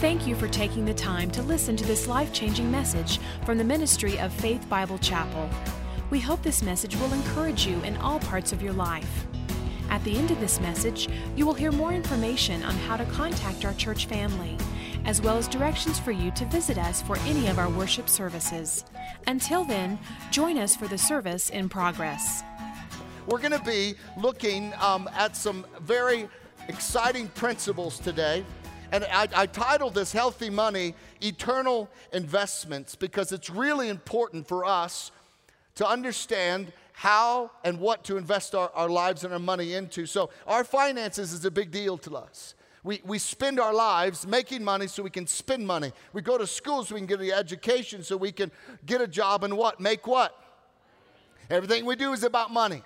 Thank you for taking the time to listen to this life changing message from the ministry of Faith Bible Chapel. We hope this message will encourage you in all parts of your life. At the end of this message, you will hear more information on how to contact our church family, as well as directions for you to visit us for any of our worship services. Until then, join us for the service in progress. We're going to be looking um, at some very exciting principles today. And I, I, titled this Healthy Money Eternal Investments because it's really important for us to understand how and what to invest our, our lives and our money into. So, our finances is a big deal to us. We, we spend our lives making money so we can spend money. We go to school so we can get an education so we can get a job and what? Make what? Everything we do is about money.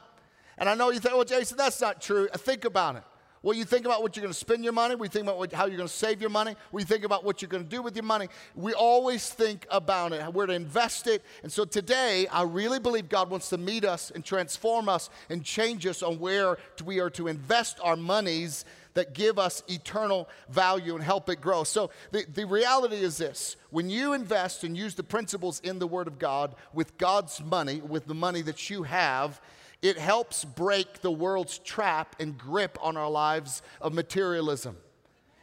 And I know you think, well, Jason, that's not true. Think about it. Well, you think about what you're going to spend your money. We think about what, how you're going to save your money. We think about what you're going to do with your money. We always think about it, where to invest it. And so today, I really believe God wants to meet us and transform us and change us on where we are to invest our monies that give us eternal value and help it grow. So the, the reality is this when you invest and use the principles in the Word of God with God's money, with the money that you have, it helps break the world's trap and grip on our lives of materialism.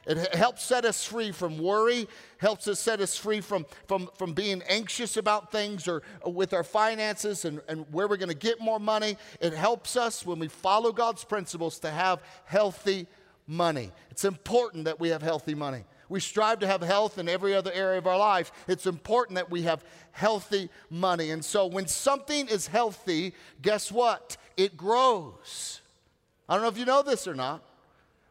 It helps set us free from worry, helps us set us free from, from, from being anxious about things or, or with our finances and, and where we're going to get more money. It helps us when we follow God's principles to have healthy money. It's important that we have healthy money. We strive to have health in every other area of our life. It's important that we have healthy money. And so when something is healthy, guess what? It grows. I don't know if you know this or not.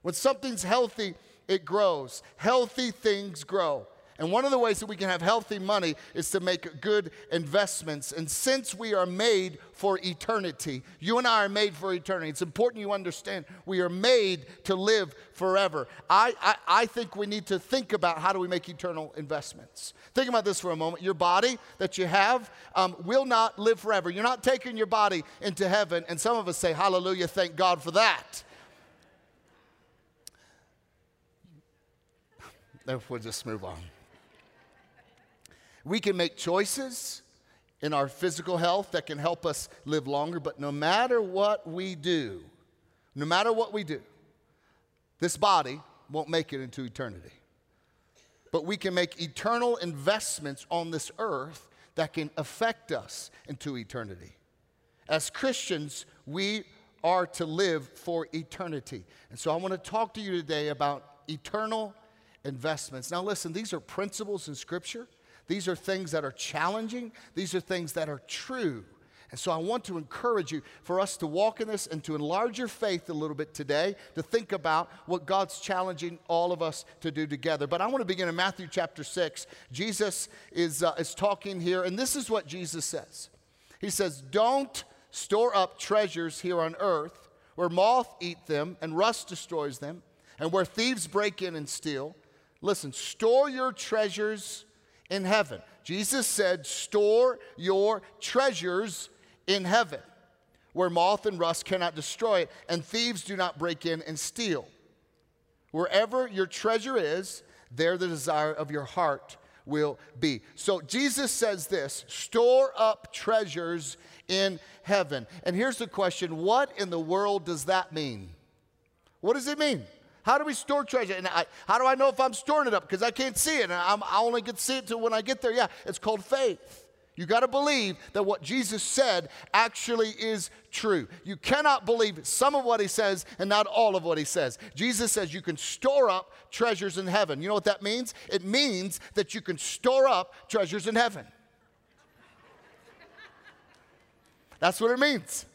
When something's healthy, it grows. Healthy things grow. And one of the ways that we can have healthy money is to make good investments. And since we are made for eternity, you and I are made for eternity. It's important you understand we are made to live forever. I, I, I think we need to think about how do we make eternal investments. Think about this for a moment. Your body that you have um, will not live forever. You're not taking your body into heaven. And some of us say, Hallelujah, thank God for that. We'll just move on. We can make choices in our physical health that can help us live longer, but no matter what we do, no matter what we do, this body won't make it into eternity. But we can make eternal investments on this earth that can affect us into eternity. As Christians, we are to live for eternity. And so I want to talk to you today about eternal investments. Now, listen, these are principles in Scripture these are things that are challenging, these are things that are true. And so I want to encourage you for us to walk in this and to enlarge your faith a little bit today, to think about what God's challenging all of us to do together. But I want to begin in Matthew chapter 6. Jesus is, uh, is talking here, and this is what Jesus says He says, Don't store up treasures here on earth where moth eat them and rust destroys them, and where thieves break in and steal. Listen, store your treasures in heaven. Jesus said, Store your treasures in heaven, where moth and rust cannot destroy it, and thieves do not break in and steal. Wherever your treasure is, there the desire of your heart will be. So Jesus says this store up treasures in heaven. And here's the question what in the world does that mean? What does it mean? How do we store treasure? And I, how do I know if I'm storing it up? Because I can't see it. And I'm, I only to see it till when I get there. Yeah, it's called faith. You got to believe that what Jesus said actually is true. You cannot believe some of what he says and not all of what he says. Jesus says you can store up treasures in heaven. You know what that means? It means that you can store up treasures in heaven. That's what it means.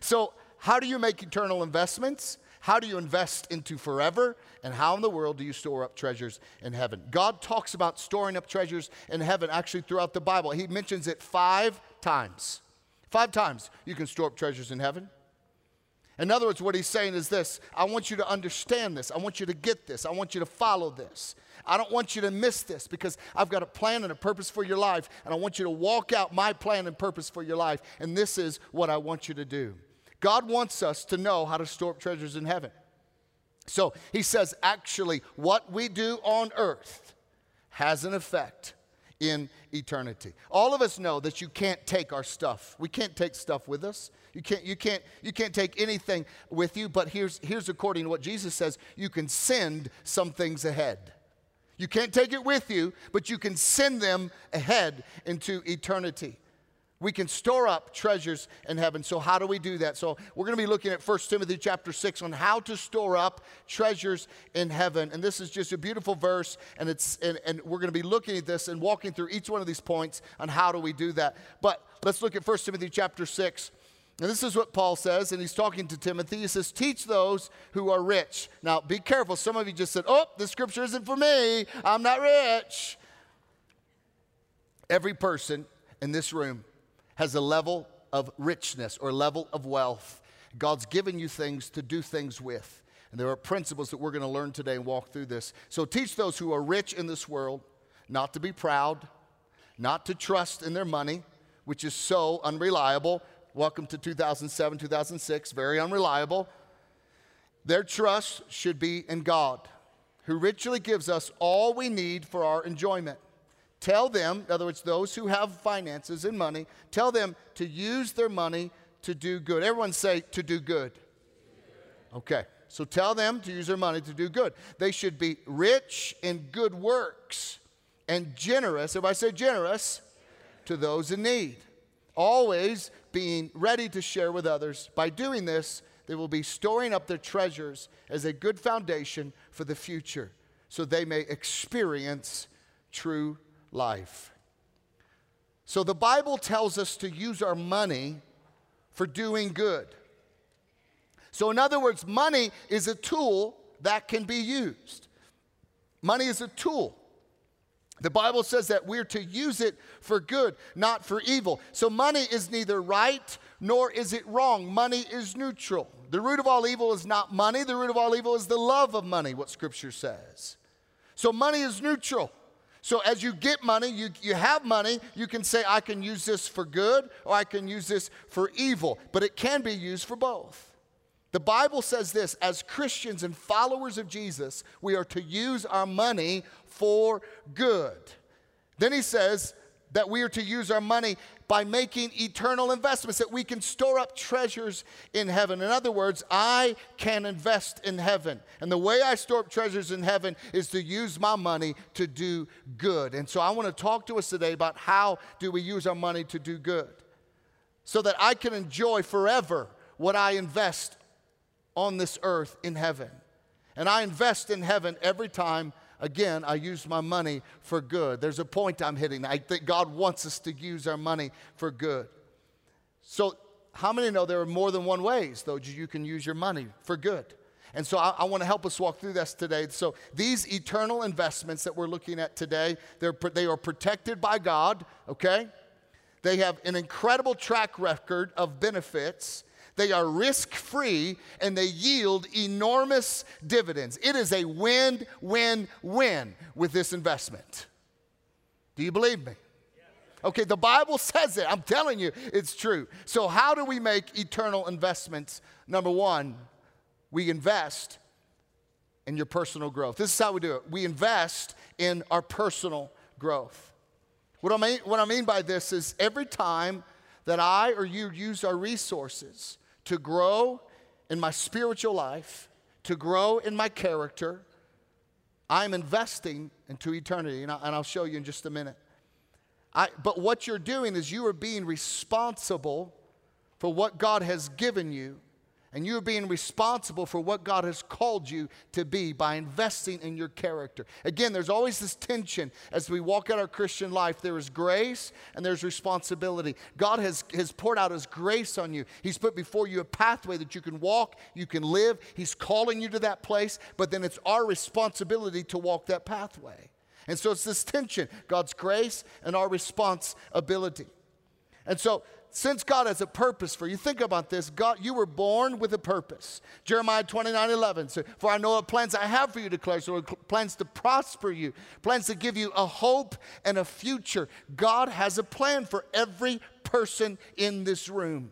So, how do you make eternal investments? How do you invest into forever? And how in the world do you store up treasures in heaven? God talks about storing up treasures in heaven actually throughout the Bible. He mentions it five times. Five times you can store up treasures in heaven. In other words, what he's saying is this I want you to understand this. I want you to get this. I want you to follow this. I don't want you to miss this because I've got a plan and a purpose for your life, and I want you to walk out my plan and purpose for your life. And this is what I want you to do. God wants us to know how to store up treasures in heaven. So he says, actually, what we do on earth has an effect in eternity. All of us know that you can't take our stuff. We can't take stuff with us. You can't, you can't, you can't take anything with you, but here's, here's according to what Jesus says you can send some things ahead. You can't take it with you, but you can send them ahead into eternity. We can store up treasures in heaven. So how do we do that? So we're going to be looking at 1 Timothy chapter 6 on how to store up treasures in heaven. And this is just a beautiful verse and it's and, and we're going to be looking at this and walking through each one of these points on how do we do that. But let's look at 1 Timothy chapter 6 and this is what Paul says, and he's talking to Timothy. He says, Teach those who are rich. Now, be careful. Some of you just said, Oh, the scripture isn't for me. I'm not rich. Every person in this room has a level of richness or level of wealth. God's given you things to do things with. And there are principles that we're going to learn today and walk through this. So teach those who are rich in this world not to be proud, not to trust in their money, which is so unreliable Welcome to 2007, 2006, very unreliable. Their trust should be in God, who richly gives us all we need for our enjoyment. Tell them, in other words, those who have finances and money, tell them to use their money to do good. Everyone say, to do good. Okay, so tell them to use their money to do good. They should be rich in good works and generous, everybody say generous, to those in need. Always being ready to share with others. By doing this, they will be storing up their treasures as a good foundation for the future so they may experience true life. So the Bible tells us to use our money for doing good. So, in other words, money is a tool that can be used. Money is a tool. The Bible says that we're to use it for good, not for evil. So money is neither right nor is it wrong. Money is neutral. The root of all evil is not money, the root of all evil is the love of money, what Scripture says. So money is neutral. So as you get money, you, you have money, you can say, I can use this for good or I can use this for evil, but it can be used for both. The Bible says this as Christians and followers of Jesus, we are to use our money for good. Then he says that we are to use our money by making eternal investments, that we can store up treasures in heaven. In other words, I can invest in heaven. And the way I store up treasures in heaven is to use my money to do good. And so I want to talk to us today about how do we use our money to do good so that I can enjoy forever what I invest on this earth in heaven. And I invest in heaven every time again, I use my money for good. There's a point I'm hitting. I think God wants us to use our money for good. So, how many know there are more than one ways, though, you can use your money for good? And so I, I want to help us walk through this today. So these eternal investments that we're looking at today, they're, they are protected by God, okay? They have an incredible track record of benefits. They are risk free and they yield enormous dividends. It is a win, win, win with this investment. Do you believe me? Okay, the Bible says it. I'm telling you, it's true. So, how do we make eternal investments? Number one, we invest in your personal growth. This is how we do it. We invest in our personal growth. What I mean, what I mean by this is every time that I or you use our resources to grow in my spiritual life, to grow in my character, I'm investing into eternity. And, I, will show you in just a minute. I, but what you're doing is you are being responsible for what God has given you and you're being responsible for what God has called you to be by investing in your character. Again, there's always this tension as we walk out our Christian life. There is grace and there's responsibility. God has, has poured out His grace on you. He's put before you a pathway that you can walk, you can live. He's calling you to that place, but then it's our responsibility to walk that pathway. And so it's this tension God's grace and our responsibility. And so since God has a purpose for you, think about this. God, you were born with a purpose. Jeremiah 29 11 says, For I know what plans I have for you, declares the Lord, plans to prosper you, plans to give you a hope and a future. God has a plan for every person in this room.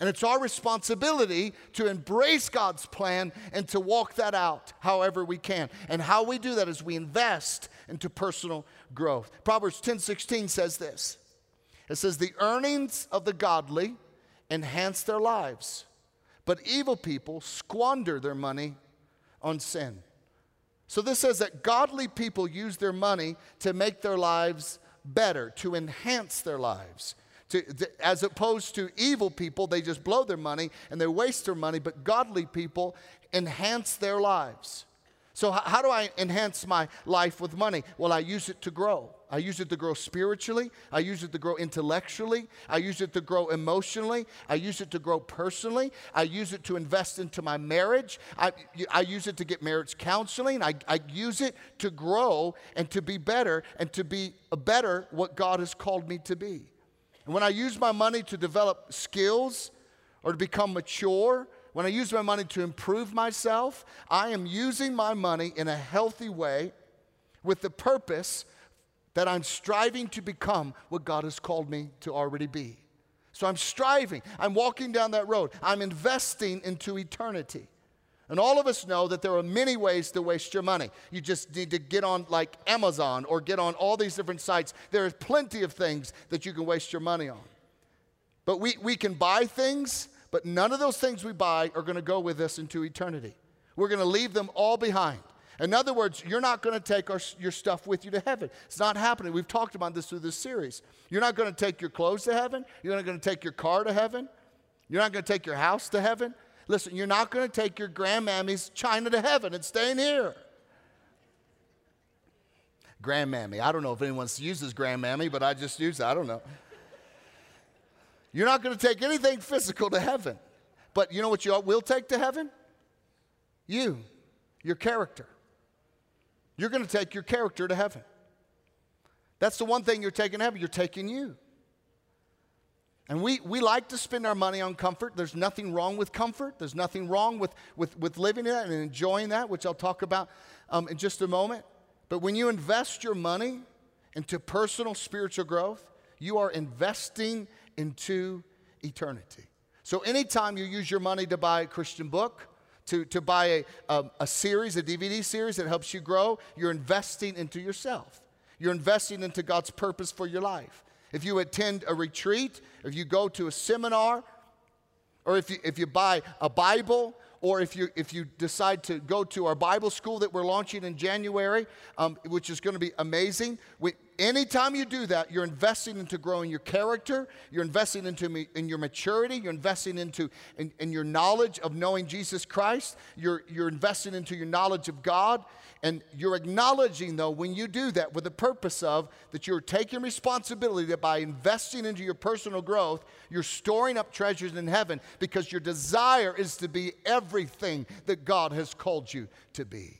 And it's our responsibility to embrace God's plan and to walk that out however we can. And how we do that is we invest into personal growth. Proverbs 10 16 says this it says, The earnings of the godly enhance their lives, but evil people squander their money on sin. So this says that godly people use their money to make their lives better, to enhance their lives. To, to, as opposed to evil people, they just blow their money and they waste their money, but godly people enhance their lives. So, how, how do I enhance my life with money? Well, I use it to grow. I use it to grow spiritually. I use it to grow intellectually. I use it to grow emotionally. I use it to grow personally. I use it to invest into my marriage. I, I use it to get marriage counseling. I, I use it to grow and to be better and to be a better what God has called me to be. And when I use my money to develop skills or to become mature when I use my money to improve myself, I am using my money in a healthy way with the purpose that I'm striving to become what God has called me to already be. So I'm striving, I'm walking down that road, I'm investing into eternity. And all of us know that there are many ways to waste your money. You just need to get on like Amazon or get on all these different sites. There is plenty of things that you can waste your money on. But we, we can buy things but none of those things we buy are going to go with us into eternity. We're going to leave them all behind. In other words, you're not going to take our, your stuff with you to heaven. It's not happening. We've talked about this through this series. You're not going to take your clothes to heaven. You're not going to take your car to heaven. You're not going to take your house to heaven. Listen, you're not going to take your grandmammy's china to heaven. It's staying here. Grandmammy. I don't know if anyone uses grandmammy, but I just use it. I don't know. You're not going to take anything physical to heaven. But you know what you will take to heaven? You, your character. You're going to take your character to heaven. That's the one thing you're taking to heaven. You're taking you. And we, we like to spend our money on comfort. There's nothing wrong with comfort. There's nothing wrong with, with, with living that and enjoying that, which I'll talk about um, in just a moment. But when you invest your money into personal spiritual growth, you are investing into eternity. So, anytime you use your money to buy a Christian book, to, to buy a, a, a, series, a DVD series that helps you grow, you're investing into yourself. You're investing into God's purpose for your life. If you attend a retreat, if you go to a seminar, or if you, if you buy a Bible, or if you, if you decide to go to our Bible school that we're launching in January, um, which is going to be amazing, we, anytime you do that, you're investing into growing your character, you're investing into me, in your maturity, you're investing into in, in your knowledge of knowing Jesus Christ, you're, you're investing into your knowledge of God, and you're acknowledging, though, when you do that with the purpose of that you're taking responsibility that by investing into your personal growth, you're storing up treasures in heaven because your desire is to be everything that God has called you to be.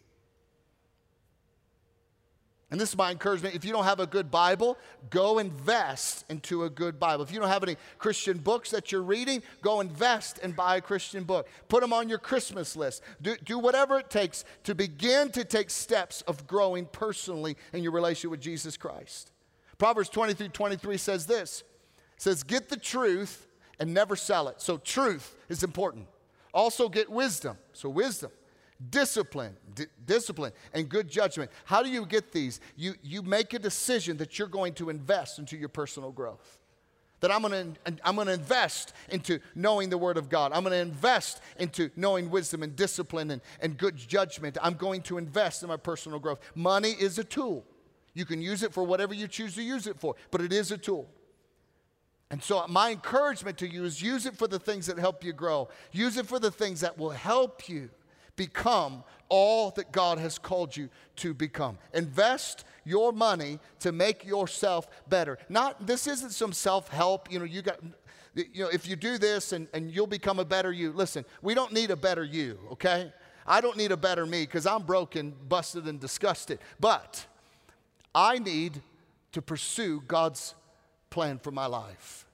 And this is my encouragement. If you don't have a good Bible, go invest into a good Bible. If you don't have any Christian books that you're reading, go invest and buy a Christian book. Put them on your Christmas list. Do, do whatever it takes to begin to take steps of growing personally in your relationship with Jesus Christ. Proverbs 23 23 says this says, Get the truth and never sell it. So, truth is important. Also, get wisdom. So, wisdom discipline, d- discipline, and good judgment. How do you get these? You, you make a decision that you're going to invest into your personal growth. That I'm to I'm to invest into knowing the Word of God. I'm to invest into knowing wisdom and discipline and, and good judgment. I'm going to invest in my personal growth. Money is a tool. You can use it for whatever you choose to use it for, but it is a tool. And so, my encouragement to you is use it for the things that help you grow. Use it for the things that will help you become all that God has called you to become. Invest your money to make yourself better. Not this isn't some self-help, you know, you got you know, if you do this and, and you'll become a better you. Listen, we don't need a better you, okay? I don't need a better me because I'm broken, busted, and disgusted. But I need to pursue God's plan for my life.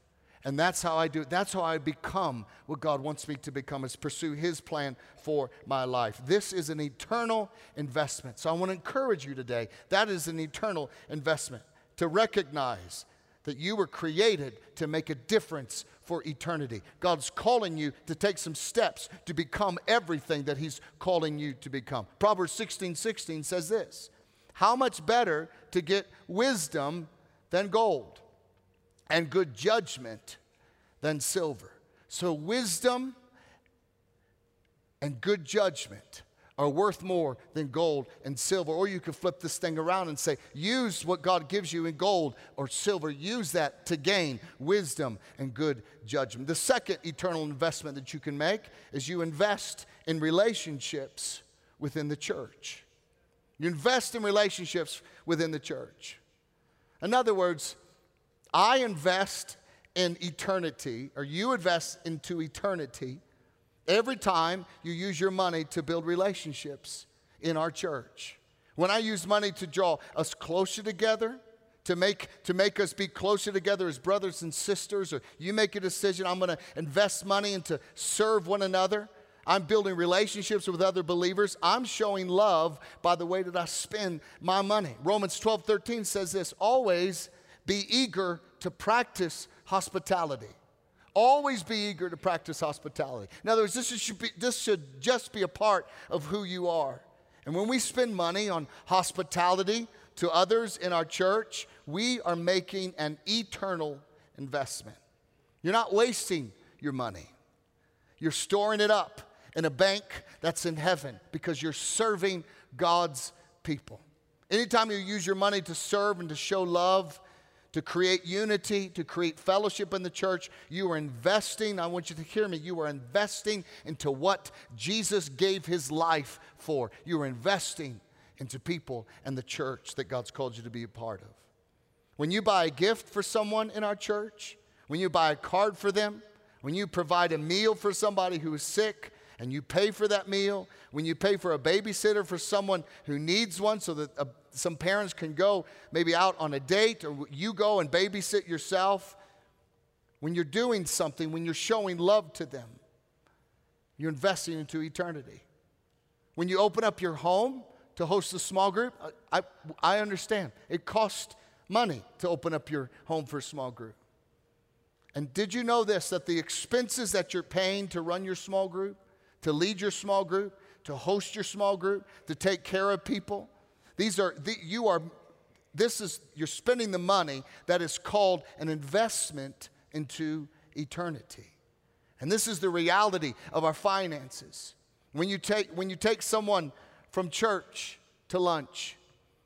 And that's how I do it. That's how I become what God wants me to become, is pursue His plan for my life. This is an eternal investment. So I want to encourage you today. That is an eternal investment to recognize that you were created to make a difference for eternity. God's calling you to take some steps to become everything that He's calling you to become. Proverbs 16 16 says this How much better to get wisdom than gold, and good judgment than silver? So, wisdom and good judgment are worth more than gold and silver. Or you could flip this thing around and say, use what God gives you in gold or silver. Use that to gain wisdom and good judgment. The second eternal investment that you can make is you invest in relationships within the church. You invest in relationships within the church. In other words, I invest in eternity, or you invest into eternity Every time you use your money to build relationships in our church. When I use money to draw us closer together, to make, to make us be closer together as brothers and sisters, or you make a decision, I'm gonna invest money into serve one another. I'm building relationships with other believers. I'm showing love by the way that I spend my money. Romans 12, 13 says this always be eager to practice hospitality. Always be eager to practice hospitality. In other words, this should, be, this should just be a part of who you are. And when we spend money on hospitality to others in our church, we are making an eternal investment. You're not wasting your money, you're storing it up in a bank that's in heaven because you're serving God's people. Anytime you use your money to serve and to show love, to create unity, to create fellowship in the church. You are investing, I want you to hear me, you are investing into what Jesus gave his life for. You are investing into people and the church that God's called you to be a part of. When you buy a gift for someone in our church, when you buy a card for them, when you provide a meal for somebody who is sick, and you pay for that meal, when you pay for a babysitter for someone who needs one so that a some parents can go maybe out on a date or you go and babysit yourself. When you're doing something, when you're showing love to them, you're investing into eternity. When you open up your home to host a small group, I, I, understand. It costs money to open up your home for a small group. And did you know this that the expenses that you're paying to run your small group, to lead your small group, to host your small group, to take care of people, these are, the, you are, this is, you're spending the money that is called an investment into eternity. And this is the reality of our finances. When you take, when you take someone from church to lunch,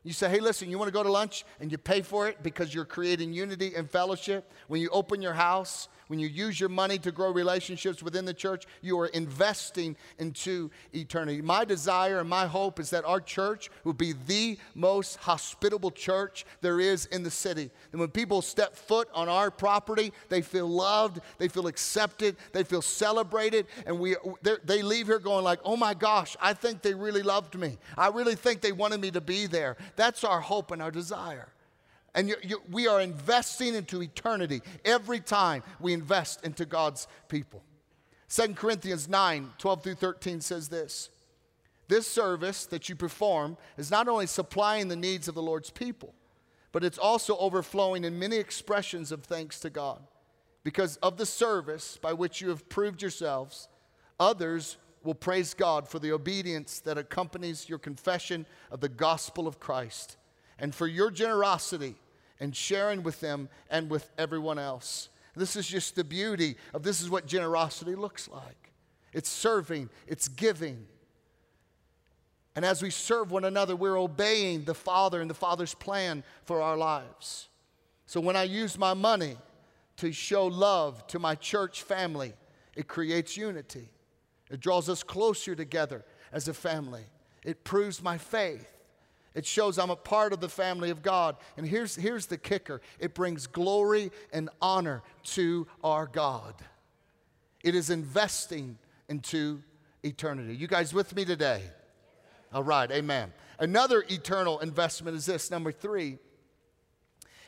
you say, hey, listen, you want to go to lunch? And you pay for it because you're creating unity and fellowship. When you open your house when you use your money to grow relationships within the church, you are investing into eternity. My desire and my hope is that our church will be the most hospitable church there is in the city. And when people step foot on our property, they feel loved, they feel accepted, they feel celebrated, and we, they leave here going like, oh my gosh, I think they really loved me. I really think they wanted me to be there. That's our hope and our desire. And you, you, we are investing into eternity every time we invest into God's people. 2 Corinthians 9 12 through 13 says this This service that you perform is not only supplying the needs of the Lord's people, but it's also overflowing in many expressions of thanks to God. Because of the service by which you have proved yourselves, others will praise God for the obedience that accompanies your confession of the gospel of Christ and for your generosity and sharing with them and with everyone else. This is just the beauty of this is what generosity looks like it's serving, it's giving. And as we serve one another, we're obeying the Father and the Father's plan for our lives. So when I use my money to show love to my church family, it creates unity. It draws us closer together as a family. It proves my faith. It shows I'm a part of the family of God. And here's, here's the kicker it brings glory and honor to our God. It is investing into eternity. You guys with me today? All right, amen. Another eternal investment is this number three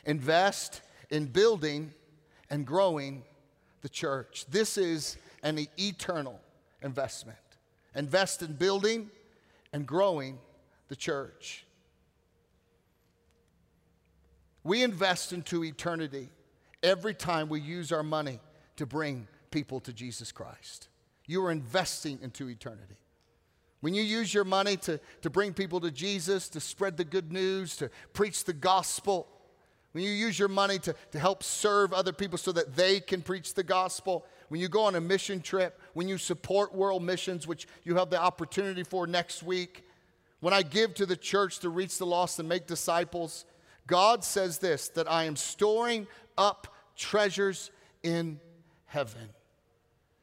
invest in building and growing the church. This is an eternal investment. Invest in building and growing the church. We invest into eternity every time we use our money to bring people to Jesus Christ. You are investing into eternity. When you use your money to, to bring people to Jesus, to spread the good news, to preach the gospel, when you use your money to, to help serve other people so that they can preach the gospel, when you go on a mission trip, when you support world missions, which you have the opportunity for next week, when I give to the church to reach the lost and make disciples, God says this that I am storing up treasures in heaven.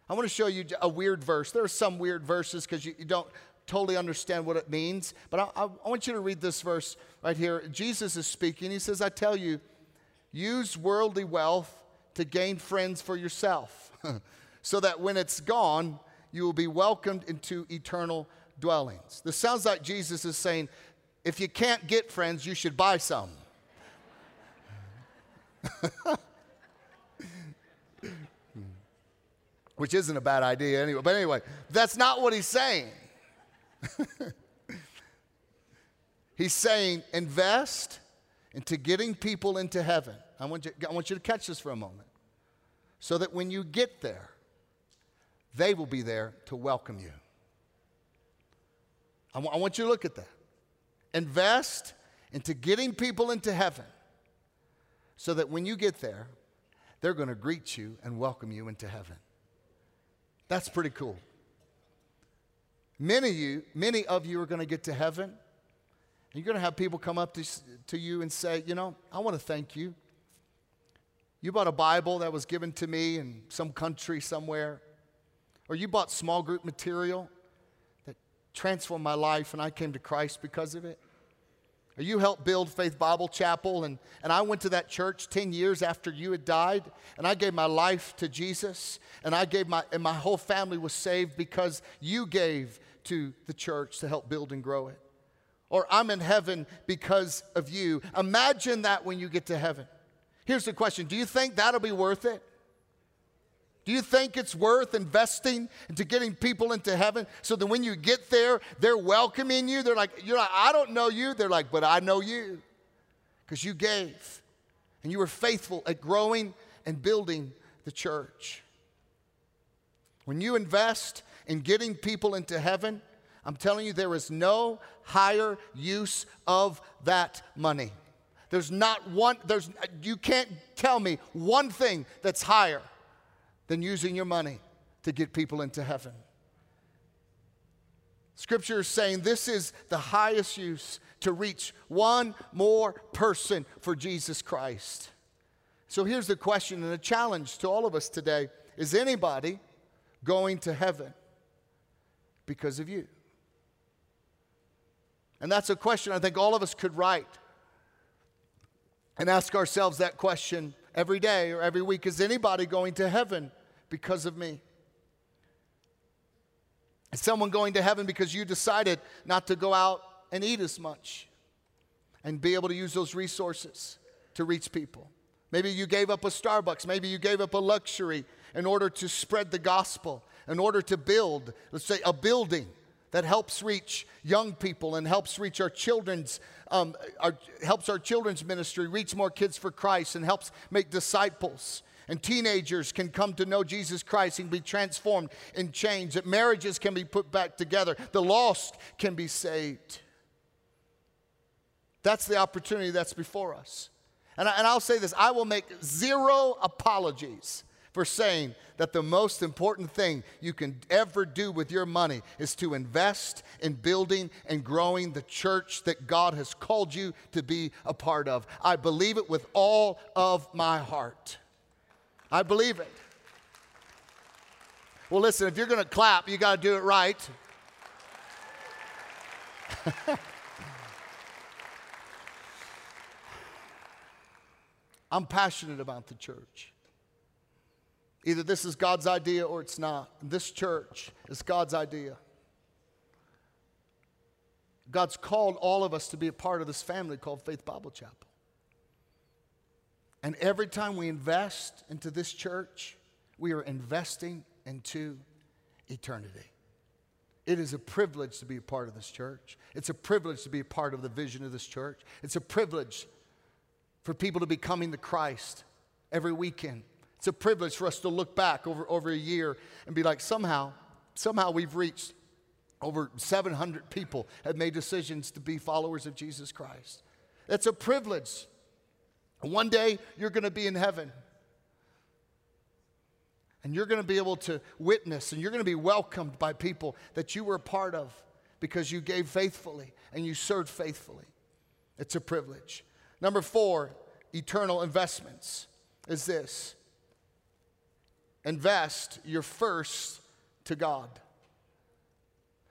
I want to show you a weird verse. There are some weird verses because you, you, don't totally understand what it means, but I, I, I want you to read this verse right here. Jesus is speaking. He says, I tell you, use worldly wealth to gain friends for yourself, so that when it's gone, you will be welcomed into eternal dwellings. This sounds like Jesus is saying, if you can't get friends, you should buy some. Which isn't a bad idea anyway. But anyway, that's not what he's saying. he's saying invest into getting people into heaven. I want, you, I want you to catch this for a moment. So that when you get there, they will be there to welcome you. I, w- I want you to look at that. Invest into getting people into heaven so that when you get there, they're going to greet you and welcome you into heaven. That's pretty cool. Many of you, many of you are going to get to heaven. And you're going to have people come up to, to you and say, You know, I want to thank you. You bought a Bible that was given to me in some country somewhere, or you bought small group material that transformed my life and I came to Christ because of it. You helped build Faith Bible Chapel, and, and I went to that church 10 years after you had died, and I gave my life to Jesus, and I gave my, and my whole family was saved because you gave to the church to help build and grow it. Or I'm in heaven because of you. Imagine that when you get to heaven. Here's the question Do you think that'll be worth it? Do you think it's worth investing into getting people into heaven so that when you get there, they're welcoming you? They're like, you're like, I don't know you. They're like, but I know you because you gave and you were faithful at growing and building the church. When you invest in getting people into heaven, I'm telling you, there is no higher use of that money. There's not one, there's, you can't tell me one thing that's higher than using your money to get people into heaven. Scripture is saying this is the highest use to reach one more person for Jesus Christ. So here's the question and a challenge to all of us today Is anybody going to heaven because of you? And that's a question I think all of us could write and ask ourselves that question every day or every week. Is anybody going to heaven because of me? Is someone going to heaven because you decided not to go out and eat as much and be able to use those resources to reach people? Maybe you gave up a Starbucks. Maybe you gave up a luxury in order to spread the gospel, in order to build, let's say, a building that helps reach young people and helps reach our children's um, our, helps our children's ministry reach more kids for Christ and helps make disciples and teenagers can come to know Jesus Christ and be transformed and changed, that marriages can be put back together, the lost can be saved. That's the opportunity that's before us. And, I, will say this I will make zero apologies for saying that the most important thing you can ever do with your money is to invest in building and growing the church that God has called you to be a part of. I believe it with all of my heart. I believe it. Well, listen, if you're going to clap, you got to do it right. I'm passionate about the church. Either this is God's idea or it's not. This church is God's idea. God's called all of us to be a part of this family called Faith Bible Chapel. And every time we invest into this church, we are investing into eternity. It is a privilege to be a part of this church. It's a privilege to be a part of the vision of this church. It's a privilege for people to be coming to Christ every weekend. It's a privilege for us to look back over, over a year and be like, somehow, somehow we've reached over 700 people have made decisions to be followers of Jesus Christ. That's a privilege. One day you're going to be in heaven. And you're going to be able to witness and you're going to be welcomed by people that you were a part of because you gave faithfully and you served faithfully. It's a privilege. Number four, eternal investments is this invest your first to God.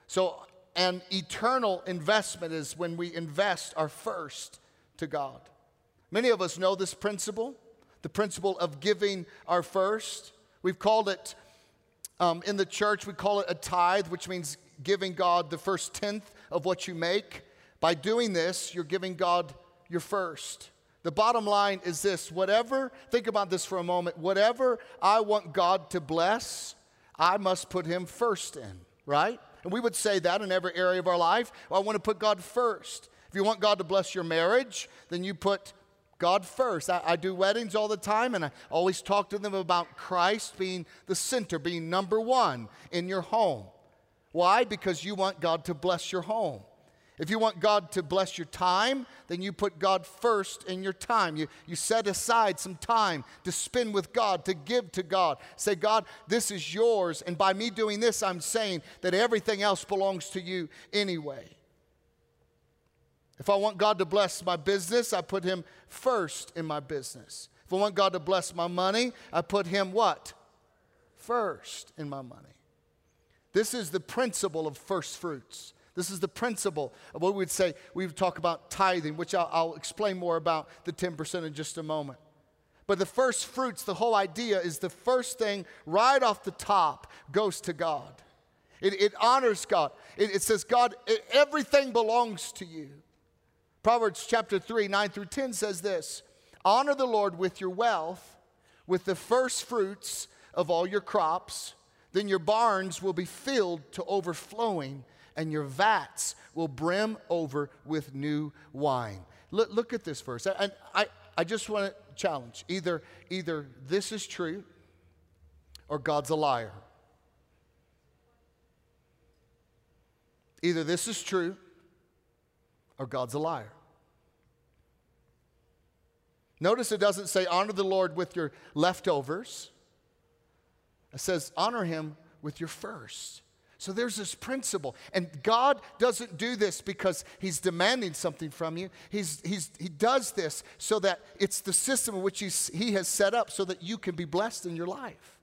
So, an eternal investment is when we invest our first to God. Many of us know this principle, the principle of giving our first. We've called it, um, in the church, we call it a tithe, which means giving God the first tenth of what you make. By doing this, you're giving God your first. The bottom line is this whatever, think about this for a moment, whatever I want God to bless, I must put Him first in, right? And we would say that in every area of our life. I want to put God first. If you want God to bless your marriage, then you put God first. I, I, do weddings all the time, and I always talk to them about Christ being the center, being number one in your home. Why? Because you want God to bless your home. If you want God to bless your time, then you put God first in your time. You, you set aside some time to spend with God, to give to God. Say, God, this is yours. And by me doing this, I'm saying that everything else belongs to you anyway. If I want God to bless my business, I put Him first in my business. If I want God to bless my money, I put Him what? First in my money. This is the principle of first fruits. This is the principle of what we would say, we would talk about tithing, which I'll, I'll explain more about the 10% in just a moment. But the first fruits, the whole idea is the first thing right off the top goes to God. It, it honors God. It, it says, God, it, everything belongs to you. Proverbs chapter 3, 9 through 10 says this Honor the Lord with your wealth, with the first fruits of all your crops. Then your barns will be filled to overflowing, and your vats will brim over with new wine. Look, look at this verse. And I, I just want to challenge either, either this is true or God's a liar. Either this is true or God's a liar. Notice it doesn't say honor the Lord with your leftovers. It says, honor him with your first. So there's this principle. And God doesn't do this because he's demanding something from you. He's, he's, he does this so that it's the system which he's, he has set up so that you can be blessed in your life.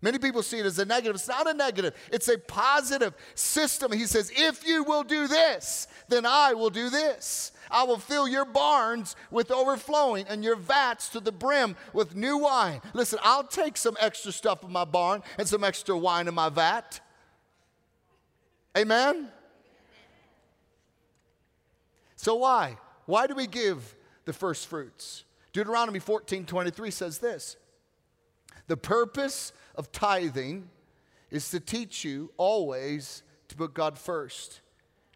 Many people see it as a negative. It's not a negative, it's a positive system. He says, If you will do this, then I will do this. I will fill your barns with overflowing and your vats to the brim with new wine. Listen, I'll take some extra stuff in my barn and some extra wine in my vat. Amen? So, why? Why do we give the first fruits? Deuteronomy 14 23 says this The purpose of tithing is to teach you always to put God first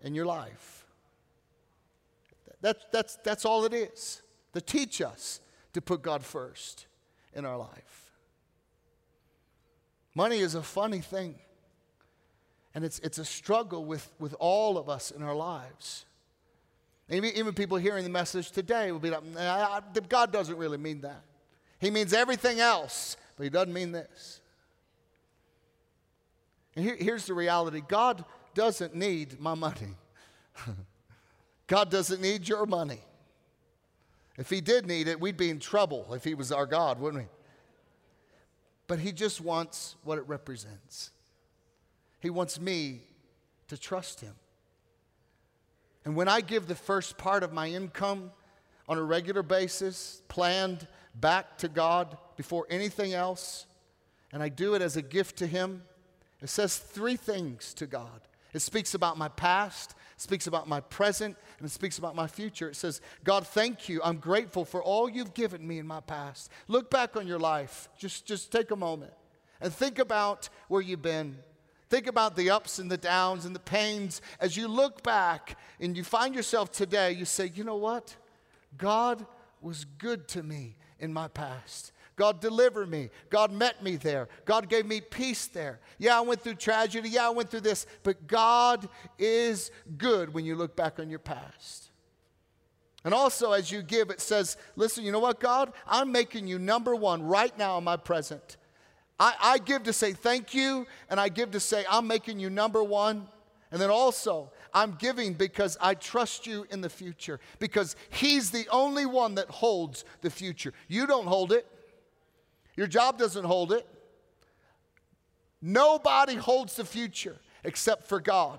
in your life. That, that's, that's all it is to teach us to put God first in our life. Money is a funny thing, and it's, it's a struggle with, with all of us in our lives. Even, even people hearing the message today will be like, God doesn't really mean that. He means everything else, but He doesn't mean this. And here, here's the reality God doesn't need my money. God doesn't need your money. If He did need it, we'd be in trouble if He was our God, wouldn't we? But He just wants what it represents. He wants me to trust Him. And when I give the first part of my income on a regular basis, planned back to God before anything else, and I do it as a gift to Him, it says three things to God. It speaks about my past, speaks about my present, and it speaks about my future. It says, God, thank you. I'm grateful for all you've given me in my past. Look back on your life. Just, just take a moment and think about where you've been. Think about the ups and the downs and the pains. As you look back and you find yourself today, you say, you know what? God was good to me in my past. God delivered me. God met me there. God gave me peace there. Yeah, I went through tragedy. Yeah, I went through this. But God is good when you look back on your past. And also, as you give, it says, listen, you know what, God? I'm making you number one right now in my present. I, I give to say thank you, and I give to say, I'm making you number one. And then also, I'm giving because I trust you in the future, because He's the only one that holds the future. You don't hold it, your job doesn't hold it. Nobody holds the future except for God.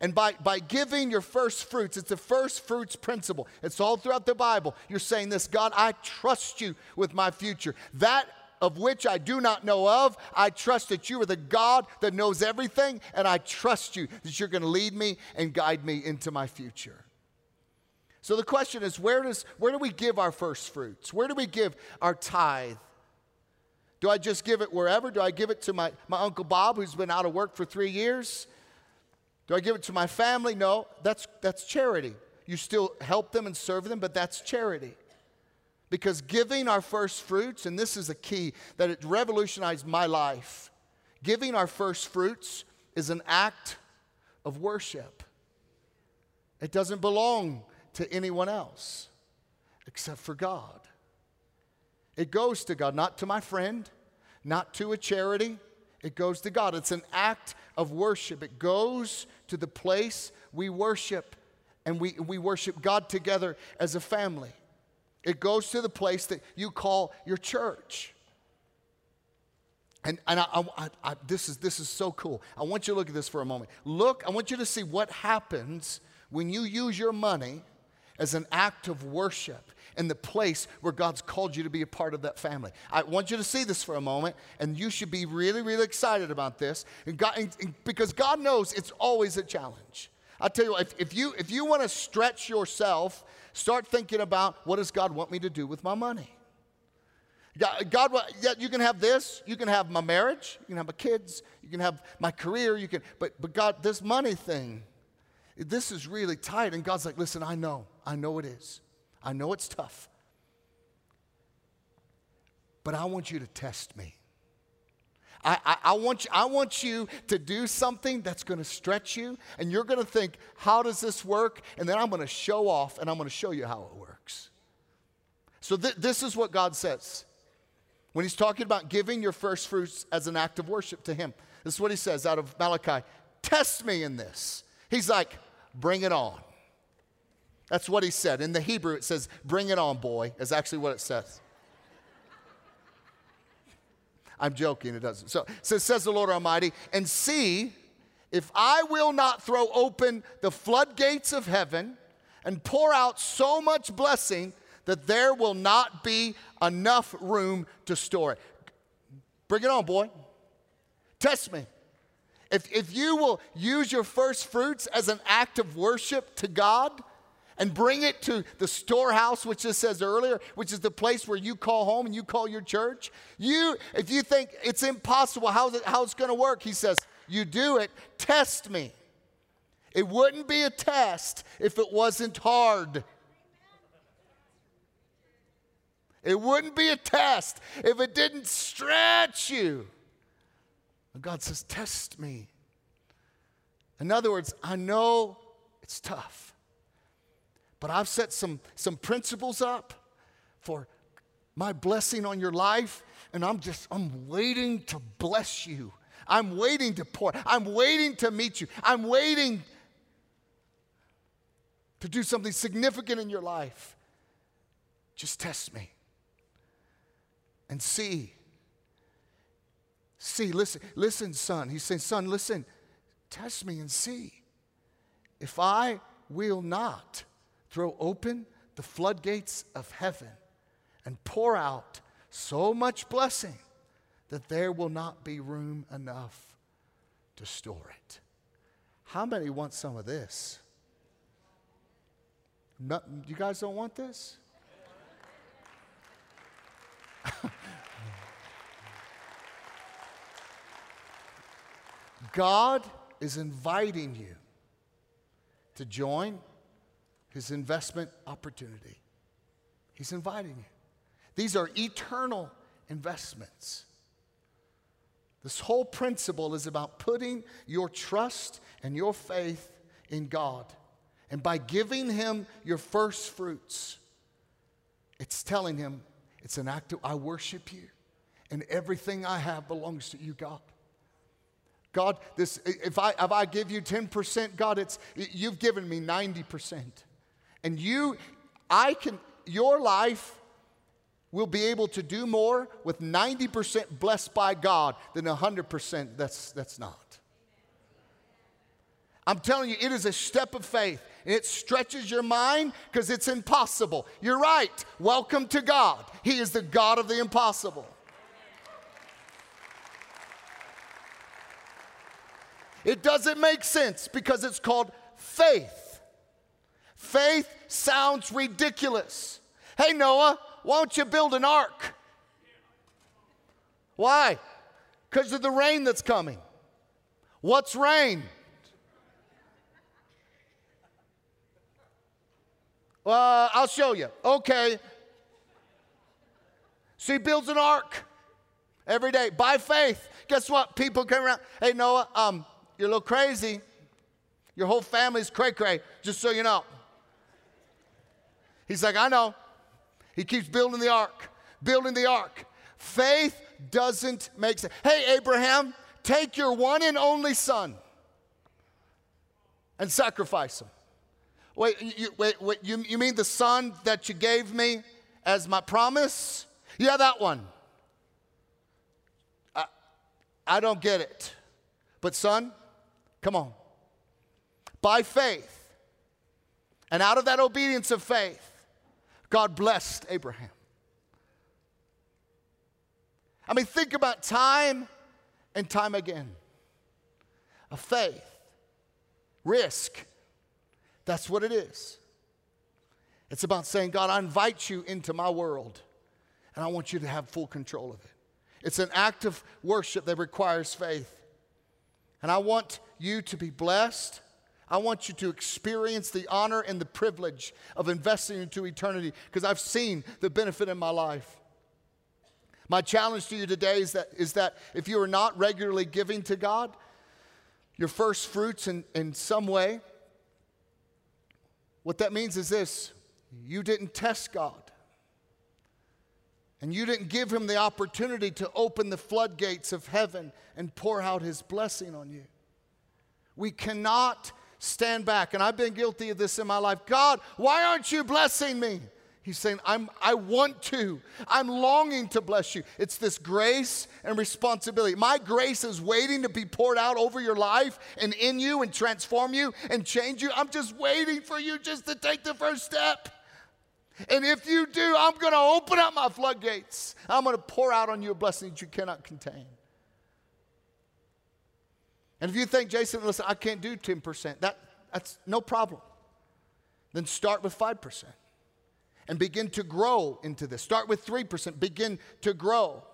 And by, by giving your first fruits, it's the first fruits principle. It's all throughout the Bible. You're saying this God, I trust you with my future. That of which I do not know of, I trust that you are the God that knows everything, and I trust you that you're going to lead me and guide me into my future. So the question is where, does, where do we give our first fruits? Where do we give our tithe? Do I just give it wherever? Do I give it to my, my Uncle Bob who's been out of work for three years? Do I give it to my family? No, that's, that's charity. You still help them and serve them, but that's charity. Because giving our first fruits, and this is a key that it revolutionized my life, giving our first fruits is an act of worship. It doesn't belong to anyone else except for God. It goes to God, not to my friend, not to a charity, it goes to God. It's an act of worship. It goes to the place we worship, and we, we worship God together as a family. It goes to the place that you call your church. And, and I, I, I, this, is, this is so cool. I want you to look at this for a moment. Look, I want you to see what happens when you use your money as an act of worship in the place where God's called you to be a part of that family. I want you to see this for a moment, and you should be really, really excited about this and God, and, and because God knows it's always a challenge. I tell you, if, if you if you want to stretch yourself, start thinking about what does God want me to do with my money. God, God, yeah, you can have this. You can have my marriage. You can have my kids. You can have my career. You can, but but God, this money thing, this is really tight. And God's like, listen, I know, I know it is. I know it's tough. But I want you to test me. I, I, I, want you, I want you to do something that's going to stretch you, and you're going to think, how does this work? And then I'm going to show off, and I'm going to show you how it works. So, th- this is what God says when He's talking about giving your first fruits as an act of worship to Him. This is what He says out of Malachi Test me in this. He's like, bring it on. That's what he said. In the Hebrew, it says, Bring it on, boy, is actually what it says. I'm joking, it doesn't. So, so says the Lord Almighty, and see if I will not throw open the floodgates of heaven and pour out so much blessing that there will not be enough room to store it. Bring it on, boy. Test me. If, if you will use your first fruits as an act of worship to God, and bring it to the storehouse, which it says earlier, which is the place where you call home and you call your church. You, if you think it's impossible, how's it, how it's going to work? He says, you do it, test me. It wouldn't be a test if it wasn't hard. It wouldn't be a test if it didn't stretch you. And God says, Test me. In other words, I know it's tough. But I've set some, some principles up for my blessing on your life, and I'm just, I'm waiting to bless you. I'm waiting to pour. I'm waiting to meet you. I'm waiting to do something significant in your life. Just test me and see. See, listen, listen, son. He's saying, son, listen, test me and see. If I will not throw open the floodgates of heaven and pour out so much blessing that there will not be room enough to store it. How many want some of this? Not, you guys don't want this? God is inviting you to join his investment opportunity. He's inviting you. These are eternal investments. This whole principle is about putting your trust and your faith in God. And by giving Him your first fruits, it's telling Him, it's an act of, I worship you, and everything I have belongs to you, God. God, this, if, I, if I give you 10%, God, it's, you've given me 90%. And you, I can, your life will be able to do more with 90% blessed by God than 100% that's, that's not. I'm telling you, it is a step of faith. And it stretches your mind because it's impossible. You're right. Welcome to God. He is the God of the impossible. It doesn't make sense because it's called faith. Faith sounds ridiculous. Hey, Noah, why don't you build an ark? Why? Because of the rain that's coming. What's rain? Uh, I'll show you. Okay. So he builds an ark every day by faith. Guess what? People come around. Hey, Noah, um, you're a little crazy. Your whole family's cray cray, just so you know. He's like, I know. He keeps building the ark, building the ark. Faith doesn't make sense. Hey, Abraham, take your one and only son and sacrifice him. Wait, you, wait, wait you, you mean the son that you gave me as my promise? Yeah, that one. I, I don't get it. But, son, come on. By faith, and out of that obedience of faith, God blessed Abraham. I mean, think about time and time again. A faith, risk, that's what it is. It's about saying, God, I invite you into my world, and I want you to have full control of it. It's an act of worship that requires faith. And I want you to be blessed. I want you to experience the honor and the privilege of investing into eternity because I've seen the benefit in my life. My challenge to you today is that, is that if you are not regularly giving to God your first fruits in, in some way, what that means is this you didn't test God. And you didn't give him the opportunity to open the floodgates of heaven and pour out his blessing on you. We cannot stand back. And I've been guilty of this in my life. God, why aren't you blessing me? He's saying, I'm, I want to. I'm longing to bless you. It's this grace and responsibility. My grace is waiting to be poured out over your life and in you and transform you and change you. I'm just waiting for you just to take the first step. And if you do, I'm going to open up my floodgates. I'm going to pour out on you a blessing that you cannot contain. And if you think, Jason, listen, I can't do 10%, that, that's no problem. Then start with 5% and begin to grow into this. Start with 3%, begin to grow.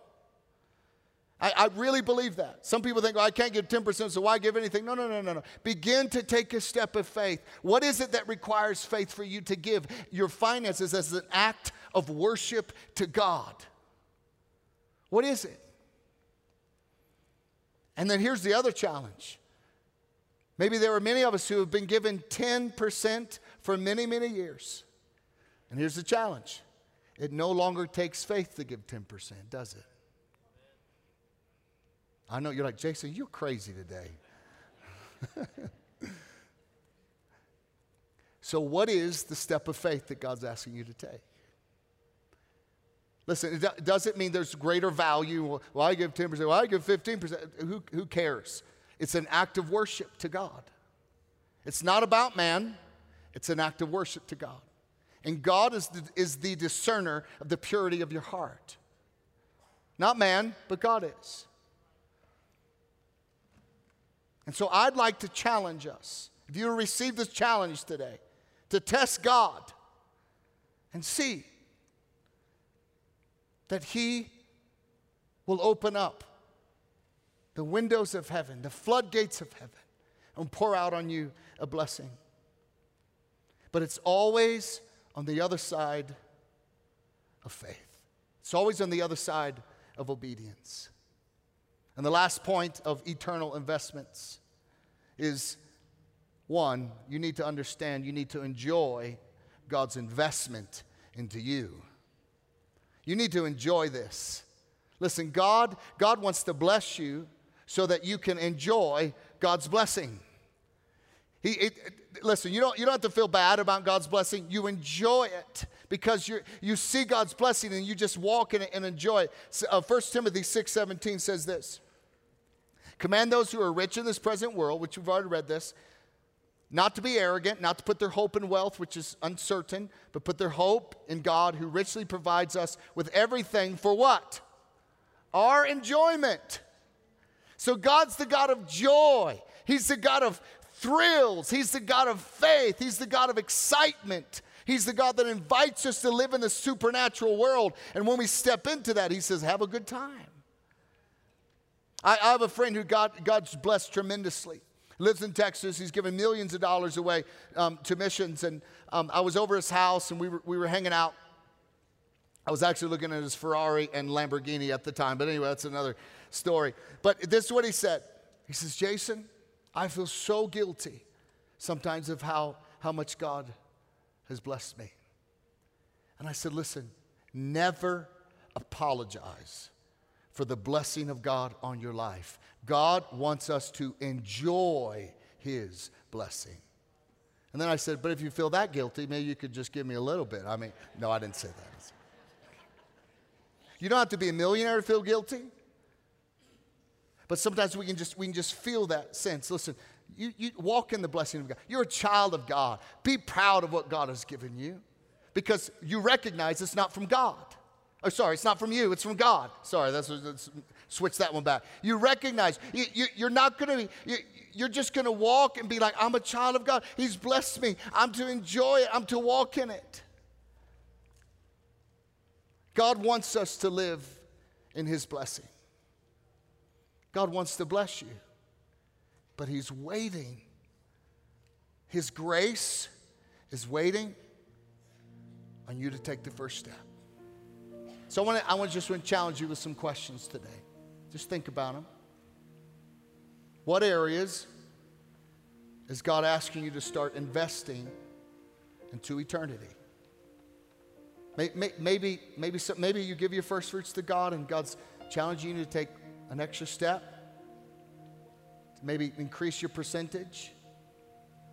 I, I, really believe that. Some people think, well, I can't give 10%, so why give anything? No, no, no, no, no. Begin to take a step of faith. What is it that requires faith for you to give your finances as an act of worship to God? What is it? And then here's the other challenge. Maybe there are many of us who have been given 10% for many, many years. And here's the challenge it no longer takes faith to give 10%, does it? I know you're like, Jason, you're crazy today. so, what is the step of faith that God's asking you to take? Listen, it doesn't mean there's greater value. Well, I give 10%, well, I give 15%. Who, who cares? It's an act of worship to God. It's not about man, it's an act of worship to God. And God is the, is the discerner of the purity of your heart. Not man, but God is. And so I'd like to challenge us, if you receive this challenge today, to test God and see that He will open up the windows of heaven, the floodgates of heaven, and pour out on you a blessing. But it's always on the other side of faith. It's always on the other side of obedience. And the last point of eternal investments is one, you need to understand, you need to enjoy God's investment into you. You need to enjoy this. Listen, God, God wants to bless you so that you can enjoy God's blessing. He, it, listen, you don't, you don't have to feel bad about God's blessing. You enjoy it because you you see God's blessing and you just walk in it and enjoy it. So, uh, 1 Timothy 6 17 says this Command those who are rich in this present world, which we've already read this, not to be arrogant, not to put their hope in wealth, which is uncertain, but put their hope in God who richly provides us with everything for what? Our enjoyment. So God's the God of joy. He's the God of thrills. He's the God of faith. He's the God of excitement. He's the God that invites us to live in the supernatural world. And when we step into that, He says, Have a good time. I, I have a friend who God, God's blessed tremendously. Lives in Texas. He's given millions of dollars away um, to missions. And um, I was over his house and we were, we were hanging out. I was actually looking at his Ferrari and Lamborghini at the time. But anyway, that's another story. But this is what he said He says, Jason, I feel so guilty sometimes of how, how much God has blessed me. And I said, listen, never apologize for the blessing of God on your life. God wants us to enjoy His blessing. And then I said, but if you feel that guilty, maybe you could just give me a little bit. I mean, no, I didn't say that. You don't have to be a millionaire to feel guilty. But sometimes we can just, we can just feel that sense. Listen, you, you walk in the blessing of God. You're a child of God. Be proud of what God has given you because you recognize it's not from God. Oh, sorry, it's not from you, it's from God. Sorry, that's, let's switch that one back. You recognize you, you, are not going to be, you, you're just going to walk and be like, I'm a child of God. He's blessed me. I'm to enjoy it, I'm to walk in it. God wants us to live in His blessing. God wants to bless you, but He's waiting. His grace is waiting on you to take the first step. So I want to, I want to just want to challenge you with some questions today. Just think about them. What areas is God asking you to start investing into eternity? Maybe, maybe, maybe, maybe you give your first fruits to God and God's challenging you to take an extra step, maybe increase your percentage.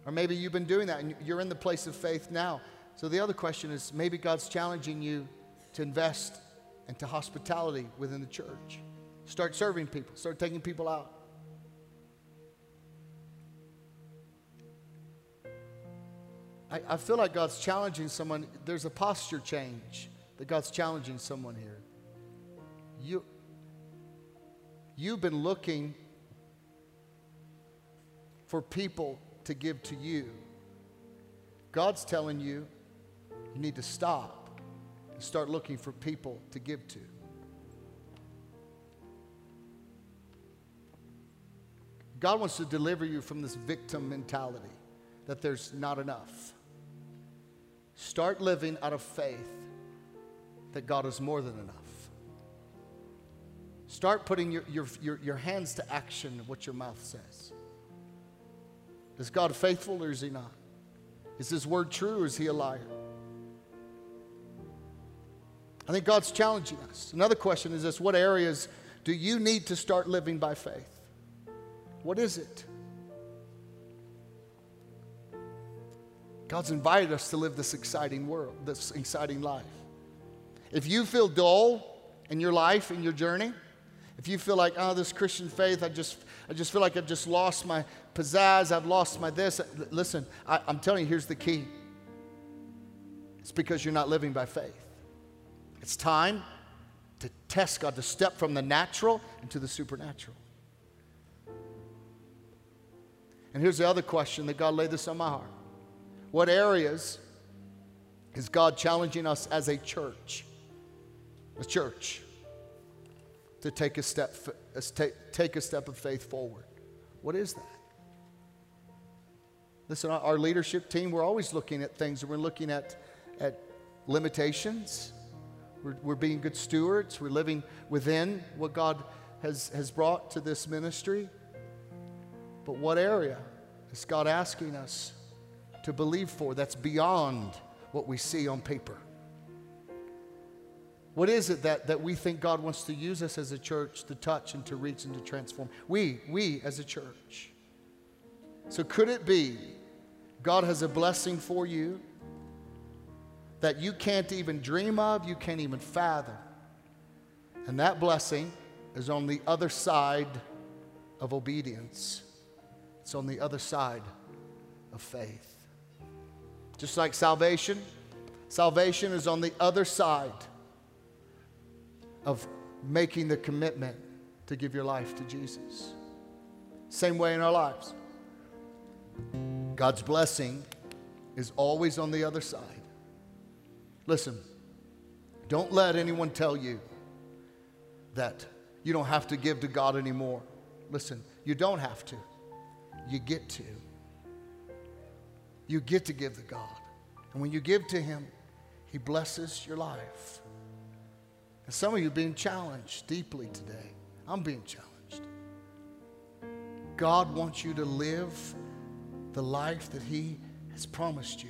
Or maybe you've been doing that and you're in the place of faith now. So the other question is maybe God's challenging you to invest into hospitality within the church. Start serving people, start taking people out. I, I feel like God's challenging someone. There's a posture change that God's challenging someone here. You, You've been looking for people to give to you. God's telling you you need to stop and start looking for people to give to. God wants to deliver you from this victim mentality that there's not enough. Start living out of faith that God is more than enough. Start putting your, your, your, your hands to action what your mouth says. Is God faithful or is he not? Is his word true or is he a liar? I think God's challenging us. Another question is this What areas do you need to start living by faith? What is it? God's invited us to live this exciting world, this exciting life. If you feel dull in your life, in your journey, if you feel like, oh, this Christian faith, I just, I just feel like I've just lost my pizzazz, I've lost my this. Uh, listen, I, I'm telling you, here's the key. It's because you're not living by faith. It's time to test God, to step from the natural into the supernatural. And here's the other question that God laid this on my heart. What areas is God challenging us as a church? A church to take a step, take a step of faith forward. What is that? Listen, our leadership team, we're always looking at things. We're looking at, at limitations. We're, we're being good stewards. We're living within what God has, has brought to this ministry. But what area is God asking us to believe for that's beyond what we see on paper? What is it that, that we think God wants to use us as a church to touch and to reach and to transform? We, we as a church. So, could it be God has a blessing for you that you can't even dream of, you can't even fathom? And that blessing is on the other side of obedience, it's on the other side of faith. Just like salvation, salvation is on the other side of making the commitment to give your life to Jesus. Same way in our lives. God's blessing is always on the other side. Listen, don't let anyone tell you that you don't have to give to God anymore. Listen, you don't have to. You get to. You get to give to God. And when you give to Him, He blesses your life. And some of you are being challenged deeply today. I'm being challenged. God wants you to live the life that He has promised you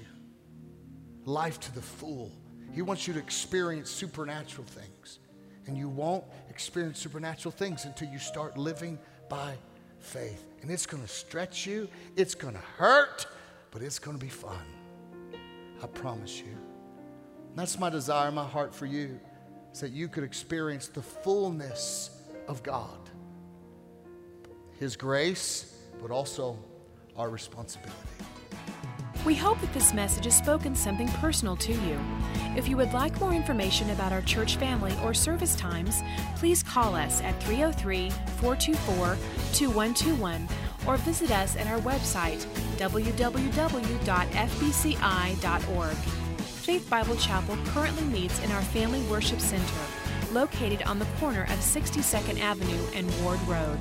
life to the full. He wants you to experience supernatural things. And you won't experience supernatural things until you start living by faith. And it's going to stretch you, it's going to hurt, but it's going to be fun. I promise you. And that's my desire, my heart for you is that you could experience the fullness of God. His grace, but also our responsibility. We hope that this message has spoken something personal to you. If you would like more information about our church family or service times, please call us at 303 424 2121 or visit us at our website www.fbci.org. Faith Bible Chapel currently meets in our Family Worship Center, located on the corner of 62nd Avenue and Ward Road.